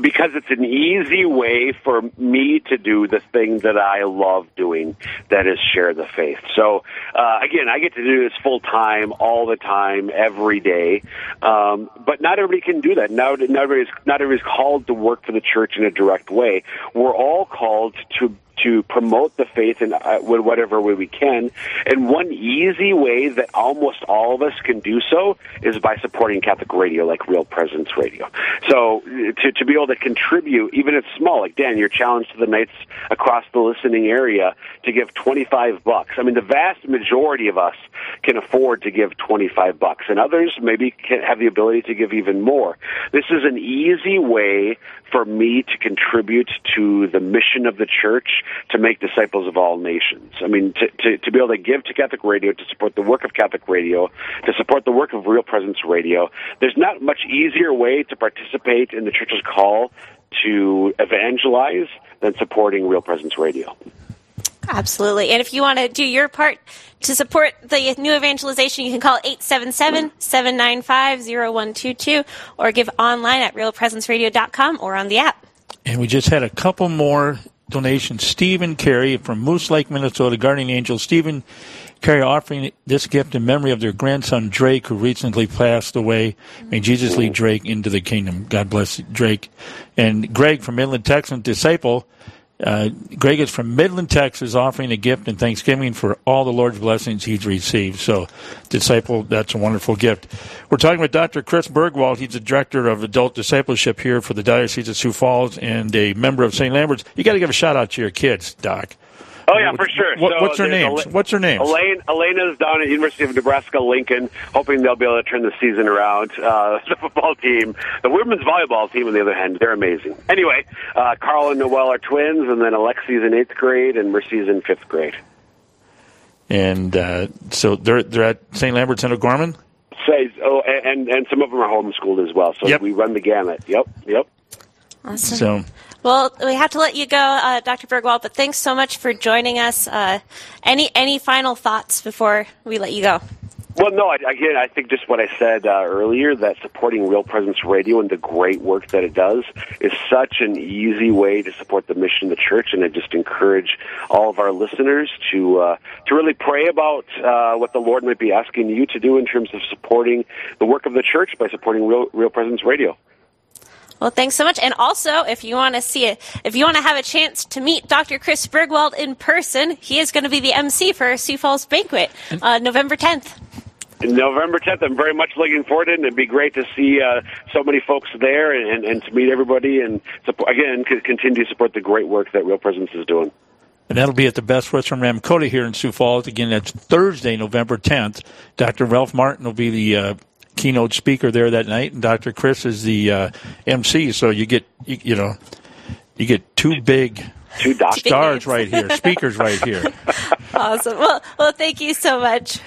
L: because it's an easy way for me to do the thing that I love doing, that is share the faith. So uh, again, I get to do this full time, all the time, every day. Um, but not everybody can do that. Not, not everybody's not everybody's called to work for the church in a direct way. We're all called to to promote the faith in uh, whatever way we can. And one easy way that almost all of us can do so is by supporting Catholic radio, like Real Presence Radio. So to, to be able to contribute, even if small, like Dan, you're challenged to the Knights across the listening area to give 25 bucks. I mean, the vast majority of us can afford to give 25 bucks, and others maybe can have the ability to give even more. This is an easy way for me to contribute to the mission of the church to make disciples of all nations. I mean, to, to, to be able to give to Catholic Radio, to support the work of Catholic Radio, to support the work of Real Presence Radio, there's not much easier way to participate in the church's call to evangelize than supporting Real Presence Radio.
A: Absolutely. And if you want to do your part to support the new evangelization, you can call 877-795-0122 or give online at realpresenceradio.com or on the app.
B: And we just had a couple more donations. Stephen Carey from Moose Lake, Minnesota, Guardian Angel. Stephen Carey offering this gift in memory of their grandson Drake, who recently passed away. May Jesus lead Drake into the kingdom. God bless Drake. And Greg from Midland, Texas, disciple uh, Greg is from Midland, Texas, offering a gift and thanksgiving for all the Lord's blessings he's received. So, disciple, that's a wonderful gift. We're talking with Dr. Chris Burgwald. He's the director of adult discipleship here for the Diocese of Sioux Falls and a member of St. Lambert's. You got to give a shout out to your kids, Doc.
L: Oh yeah, for sure.
B: What,
L: so
B: what's her name? what's her name?
L: Elaine. Elena's down at University of Nebraska Lincoln, hoping they'll be able to turn the season around. Uh, the football team, the women's volleyball team, on the other hand, they're amazing. Anyway, uh, Carl and Noel are twins, and then Alexi's in eighth grade, and Mercy's in fifth grade.
B: And uh, so they're they're at St. Lambert's and O'Gorman.
L: Say, oh, and and some of them are homeschooled as well. So
B: Yep.
L: we run the gamut. Yep, yep.
A: Awesome.
B: So
A: Well, we have to let you go, uh, Dr. Burgwald, but thanks so much for joining us. Uh, any any final thoughts before we let you go?
L: Well, no, I, again, I think just what I said uh, earlier that supporting Real Presence Radio and the great work that it does is such an easy way to support the mission of the church, and I just encourage all of our listeners to uh, to really pray about uh, what the Lord might be asking you to do in terms of supporting the work of the church by supporting Real, Real Presence Radio.
A: Well, thanks so much. And also, if you want to see it, if you want to have a chance to meet Dr. Chris Burgwald in person, he is going to be the MC for Sioux Falls Banquet, uh, November 10th.
L: November 10th. I'm very much looking forward to it, and it'd be great to see uh, so many folks there and, and to meet everybody and support, again continue to support the great work that Real Presence is doing.
B: And that'll be at the Best Western Ramkota here in Sioux Falls. Again, that's Thursday, November 10th. Dr. Ralph Martin will be the uh, keynote speaker there that night, and Dr. Chris is the uh, MC. So you get, you, you know, you get two big
L: two
B: stars right here, speakers right here.
A: Awesome. Well, well, thank you so much.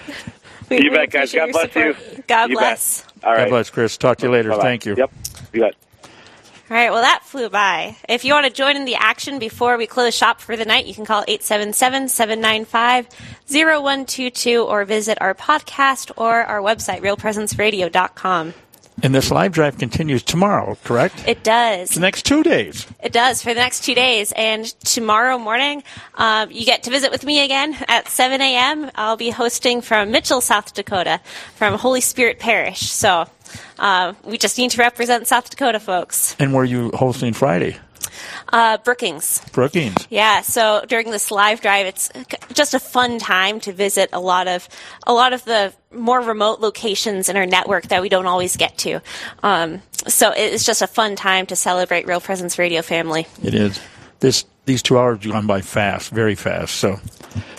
A: We,
L: you
A: we
L: bet, guys. God
A: your
L: bless you.
A: God
L: You bet.
A: bless.
L: All right.
B: God bless, Chris. Talk to you later.
L: Bye-bye.
B: Thank you.
L: Yep. You bet.
A: All right, well, that flew by. If you want to join in the action before we close shop for the night, you can call 877 795 0122 or visit our podcast or our website, realpresenceradio.com.
B: And this live drive continues tomorrow, correct?
A: It does.
B: The next two days.
A: It does for the next two days. And tomorrow morning, um, you get to visit with me again at 7 a.m. I'll be hosting from Mitchell, South Dakota, from Holy Spirit Parish. So uh, we just need to represent South Dakota folks.
B: And were you hosting Friday?
A: Uh, Brookings.
B: Brookings.
A: Yeah, so during this live drive, it's just a fun time to visit a lot of a lot of the more remote locations in our network that we don't always get to. Um, so it's just a fun time to celebrate Real Presence Radio family.
B: It is. This these two hours have gone by fast, very fast. So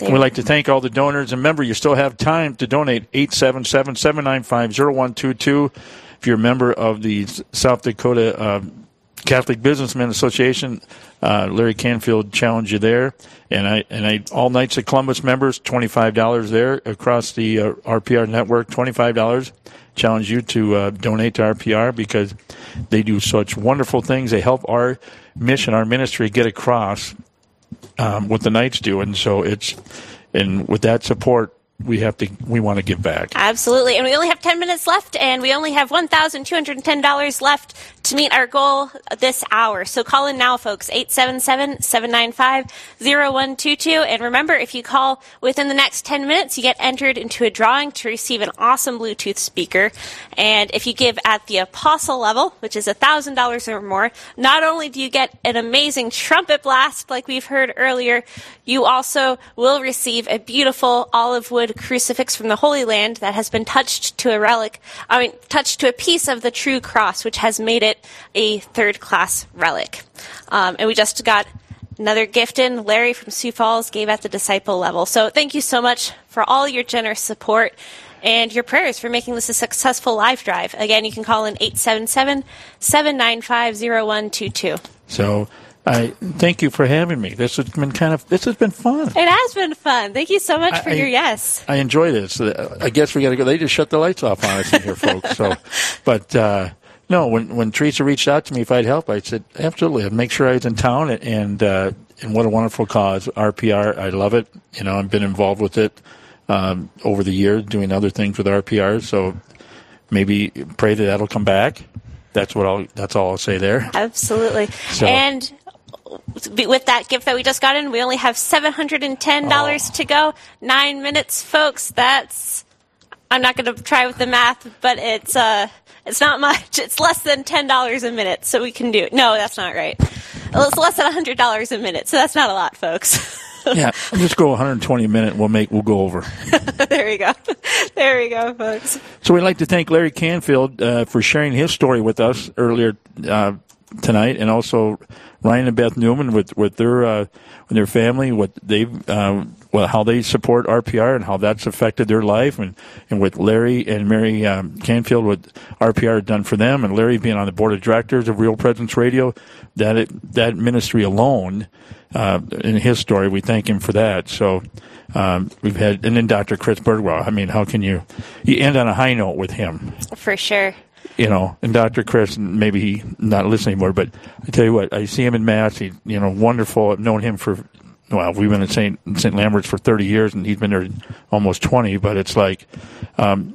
B: we'd like to thank all the donors. And remember, you still have time to donate 877 795 0122. If you're a member of the South Dakota uh, Catholic Businessmen Association, uh, Larry Canfield challenged you there. And I and I all Knights of Columbus members, twenty five dollars there across the uh, RPR network, twenty five dollars. Challenge you to uh, donate to RPR because they do such wonderful things. They help our mission, our ministry, get across um, what the Knights do, and so it's and with that support, we have to we want to give back.
A: Absolutely. And we only have 10 minutes left, and we only have $1,210 left to meet our goal this hour. So call in now, folks, 877 795 0122. And remember, if you call within the next 10 minutes, you get entered into a drawing to receive an awesome Bluetooth speaker. And if you give at the apostle level, which is $1,000 or more, not only do you get an amazing trumpet blast like we've heard earlier, you also will receive a beautiful olive wood crucifix from the Holy Land that has been touched to a relic, I mean, touched to a piece of the true cross, which has made it a third class relic. Um, and we just got another gift in. Larry from Sioux Falls gave at the disciple level. So thank you so much for all your generous support and your prayers for making this a successful live drive. Again, you can call in 877 795 0122.
B: So I thank you for having me. This has been kind of this has been fun.
A: It has been fun. Thank you so much for
B: I-
A: your yes.
B: I enjoy this. Uh, I guess we got to go. They just shut the lights off on us in here, folks. So, but uh, no, when when Teresa reached out to me if I'd help, I said absolutely. I'd make sure I was in town, and uh, and what a wonderful cause, RPR. I love it. You know, I've been involved with it um, over the years, doing other things with RPR. So maybe pray that that'll come back. That's what I'll. That's all I'll say there.
A: Absolutely.
B: So-
A: And with that gift that we just got in, we only have $710 to go. Nine minutes, folks. That's, I'm not going to try with the math, but it's, uh, it's not much. It's less than $10 a minute, so we can do it. No, that's not right. It's less than $100 a minute, so that's not a lot, folks.
B: yeah, I'll just go 120 a minute. We'll make. We'll go over.
A: there we go. There we go, folks.
B: So we'd like to thank Larry Canfield uh, for sharing his story with us earlier uh, tonight, and also Ryan and Beth Newman with with their uh, with their family, what they uh, well how they support RPR and how that's affected their life, and and with Larry and Mary um, Canfield, what RPR done for them, and Larry being on the board of directors of Real Presence Radio, that it, that ministry alone. Uh, in his story, we thank him for that. So um, we've had, and then Dr. Chris Birdwell. I mean, how can you you end on a high note with him?
A: For sure.
B: You know, and Dr. Chris, maybe he not listening anymore, but I tell you what, I see him in Mass. He, you know, wonderful. I've known him for, well, we've been at St. St. Lambert's for 30 years and he's been there almost 20, but it's like, um,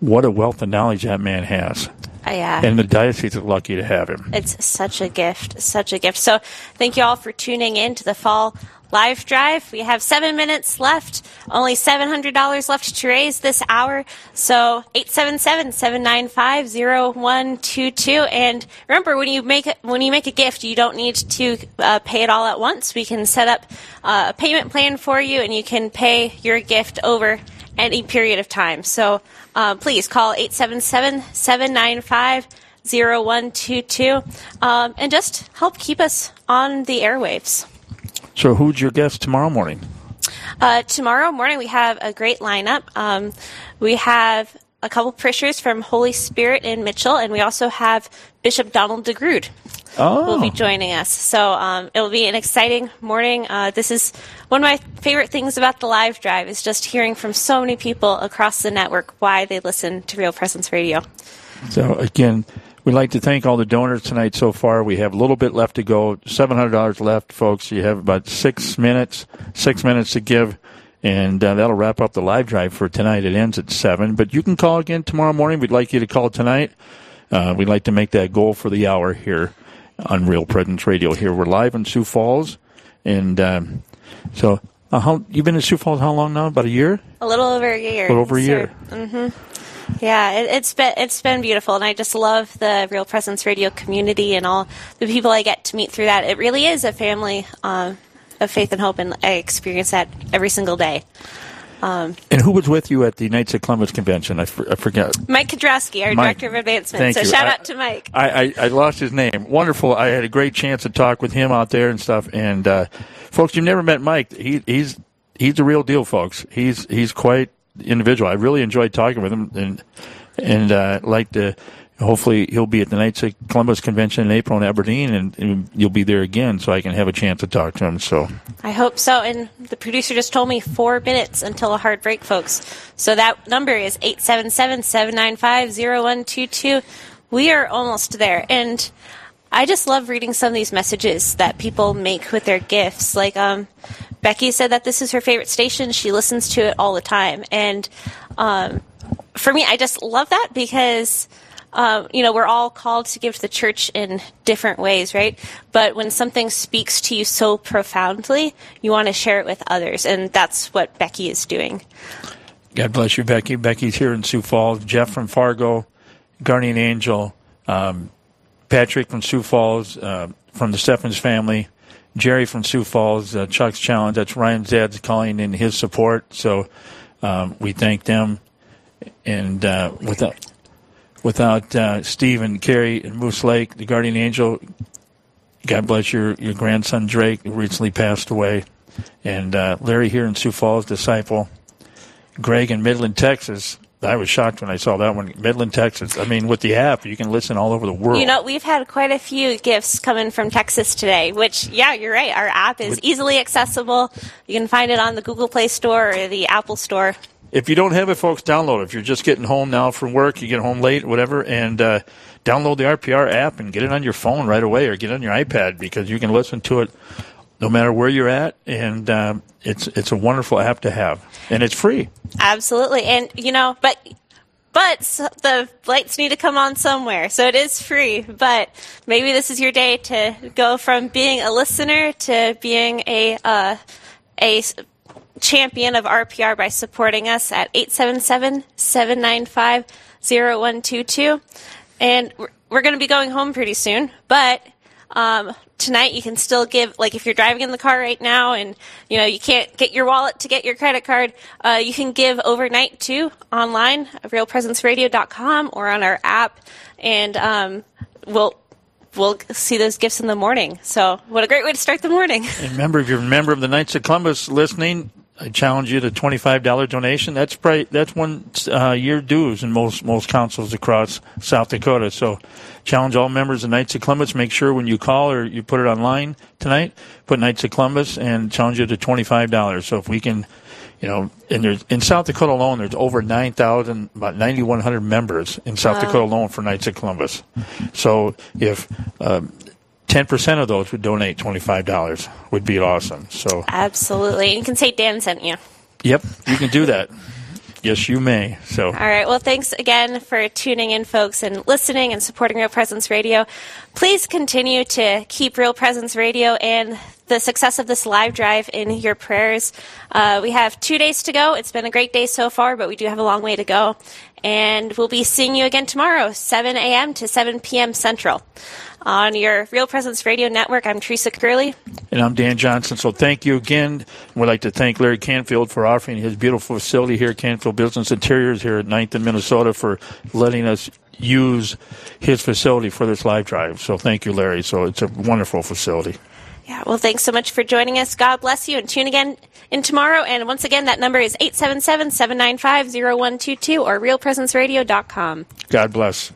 B: what a wealth of knowledge that man has.
A: Uh, yeah.
B: And the diocese is lucky to have him.
A: It's such a gift, such a gift. So thank you all for tuning in to the fall live drive. We have seven minutes left, only $700 left to raise this hour. So 877-795-0122. And remember, when you make when you make a gift, you don't need to uh, pay it all at once. We can set up uh, a payment plan for you and you can pay your gift over any period of time. So uh, please call 877 795 0122 um, and just help keep us on the airwaves.
B: So, who's your guest tomorrow morning?
A: Uh, tomorrow morning, we have a great lineup. Um, we have a couple preachers from Holy Spirit in Mitchell, and we also have Bishop Donald DeGrood
B: Oh.
A: will be joining us. So um, it will be an exciting morning. Uh, this is one of my favorite things about the live drive is just hearing from so many people across the network why they listen to Real Presence Radio.
B: So again, we'd like to thank all the donors tonight so far. We have a little bit left to go. Seven hundred dollars left, folks. You have about six minutes, six minutes to give, and uh, that'll wrap up the live drive for tonight. It ends at seven, but you can call again tomorrow morning. We'd like you to call tonight. Uh, we'd like to make that goal for the hour here on Real Presence Radio. Here we're live in Sioux Falls, and um, so uh, how you've been in Sioux Falls how long now? About a year.
A: A little over a year.
B: A little over a year.
A: hmm Yeah, it, it's been it's been beautiful, and I just love the Real Presence Radio community and all the people I get to meet through that. It really is a family um, of faith and hope, and I experience that every single day. Um,
B: And who was with you at the Knights of Columbus convention? I, for, I forgot.
A: Mike Kudrowski, our
B: Mike,
A: director of advancement.
B: thank
A: So
B: you.
A: shout
B: I-
A: out to Mike.
B: I, I, I lost his name. Wonderful. I had a great chance to talk with him out there and stuff. And uh, folks, you've never met Mike. He, he's he's the real deal, folks. He's he's quite individual. I really enjoyed talking with him, and and uh, like to. Hopefully, he'll be at the Knights of Columbus convention in April in Aberdeen, and, and you'll be there again, so I can have a chance to talk to him. So,
A: I hope so. And the producer just told me four minutes until a hard break, folks. So that number is 877 795 0122. We are almost there. And I just love reading some of these messages that people make with their gifts. Like, um, Becky said that this is her favorite station. She listens to it all the time. And um, for me, I just love that because um, you know, we're all called to give to the church in different ways, right? But when something speaks to you so profoundly, you want to share it with others, and that's what Becky is doing.
B: God bless you, Becky. Becky's here in Sioux Falls. Jeff from Fargo, Guardian Angel, um, Patrick from Sioux Falls, uh, from the Stephens family, Jerry from Sioux Falls, uh, Chuck's Challenge. That's Ryan Zed's calling in his support. So um, we thank them. And uh, without without uh, Steve and Carrie and Moose Lake, the Guardian Angel, God bless your, your grandson Drake, who recently passed away. And uh, Larry here in Sioux Falls, disciple. Greg in Midland, Texas. I was shocked when I saw that one. Midland, Texas. I mean, with the app, you can listen all over the world.
A: You know, we've had quite a few gifts coming from Texas today, which, yeah, you're right. Our app is easily accessible. You can find it on the Google Play Store or the Apple Store.
B: if you don't have it, folks, download it. If you're just getting home now from work, you get home late, whatever, and uh, download the RPR app and get it on your phone right away or get it on your iPad because you can listen to it no matter where you're at, and um, it's it's a wonderful app to have, and it's free.
A: Absolutely. And, you know, but. But the lights need to come on somewhere, so it is free. But maybe this is your day to go from being a listener to being a uh, a champion of RPR by supporting us at 877-795-0122. And we're going to be going home pretty soon, but um, tonight you can still give, like if you're driving in the car right now and, you know, you can't get your wallet to get your credit card, uh, you can give overnight too online at realpresenceradio.com or on our app and um, we'll we'll see those gifts in the morning. So what a great way to start the morning.
B: And remember, if you're a member of the Knights of Columbus listening, I challenge you to twenty five dollar donation. That's probably, that's one uh, year dues in most most councils across South Dakota. So, challenge all members of Knights of Columbus. Make sure when you call or you put it online tonight, put Knights of Columbus and challenge you to twenty five dollars. So if we can. You know, and there's in South Dakota alone, there's over nine thousand, about ninety one hundred members in South
A: Wow.
B: Dakota alone for Knights of Columbus. So if um, ten percent of those would donate twenty five dollars, would be awesome. So
A: Absolutely. You can say Dan sent you.
B: Yep, you can do that. Yes, you may. So,
A: All right. Well, thanks again for tuning in, folks, and listening and supporting Real Presence Radio. Please continue to keep Real Presence Radio and the success of this live drive in your prayers. Uh, we have two days to go. It's been a great day so far, but we do have a long way to go. And we'll be seeing you again tomorrow, 7 a.m. to 7 p.m. Central. On your Real Presence Radio Network, I'm Teresa Curley.
B: and I'm Dan Johnson. So, thank you again. We'd like to thank Larry Canfield for offering his beautiful facility here, Canfield Business Interiors here at 9th in Minnesota, for letting us use his facility for this live drive. So, thank you, Larry. So, it's a wonderful facility.
A: Yeah, well, thanks so much for joining us. God bless you, and tune again in tomorrow. And once again, that number is 877 795 0122 or realpresenceradio.com.
B: God bless.